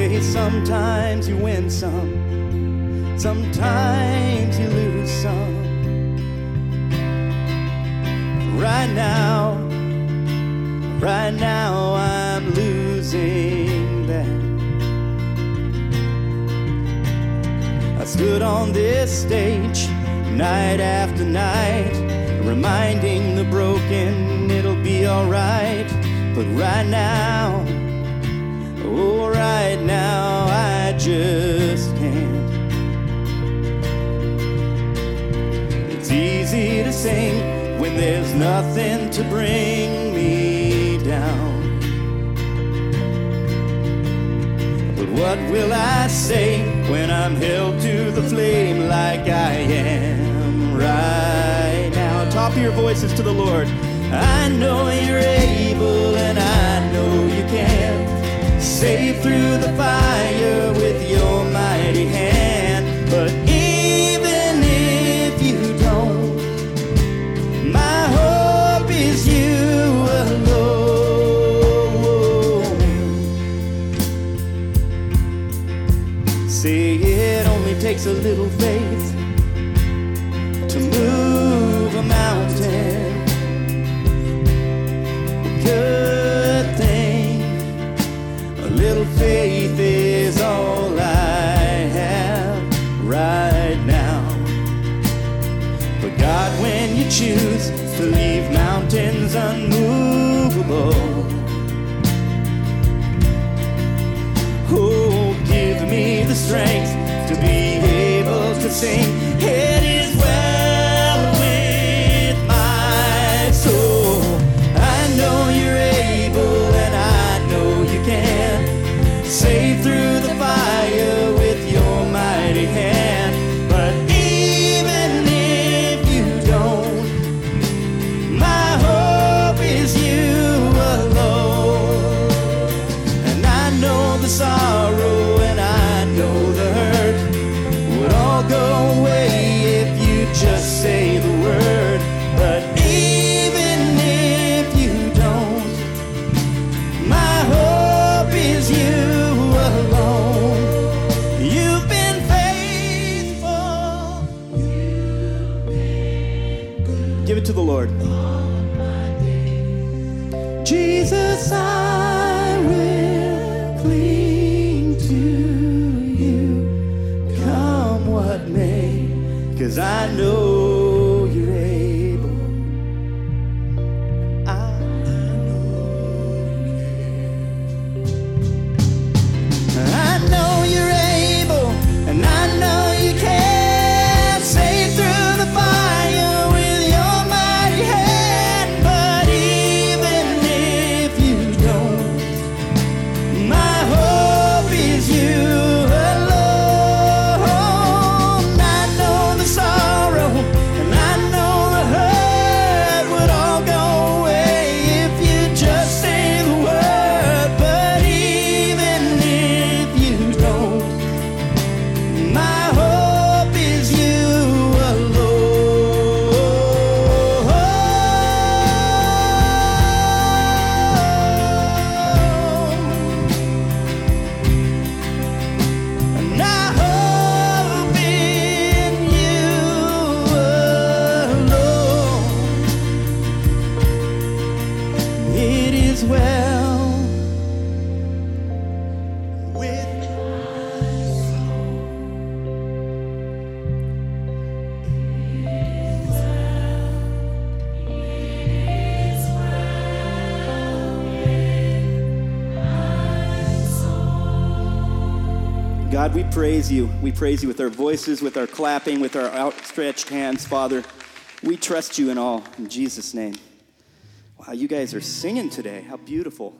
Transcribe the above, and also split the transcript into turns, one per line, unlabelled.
way. Sometimes you win some, sometimes you lose some. Right now, right now, I'm losing that. I stood on this stage night after night, reminding the broken it'll be alright. But right now, It's easy to sing when there's nothing to bring me down. But what will I say when I'm held to the flame like I am right now? Top of your voices to the Lord. I know you're able and I know you can save through the fire a little faith to move a mountain. Good thing, a little faith is all I have right now. But God, when you choose to leave mountains unmovable, sing. Give it to the Lord. Jesus, I will cling to you, come what may, cause I know well with God, we praise you. We praise you with our voices, with our clapping, with our outstretched hands, Father. We trust you in all. In Jesus' name. Wow, you guys are singing today. How beautiful.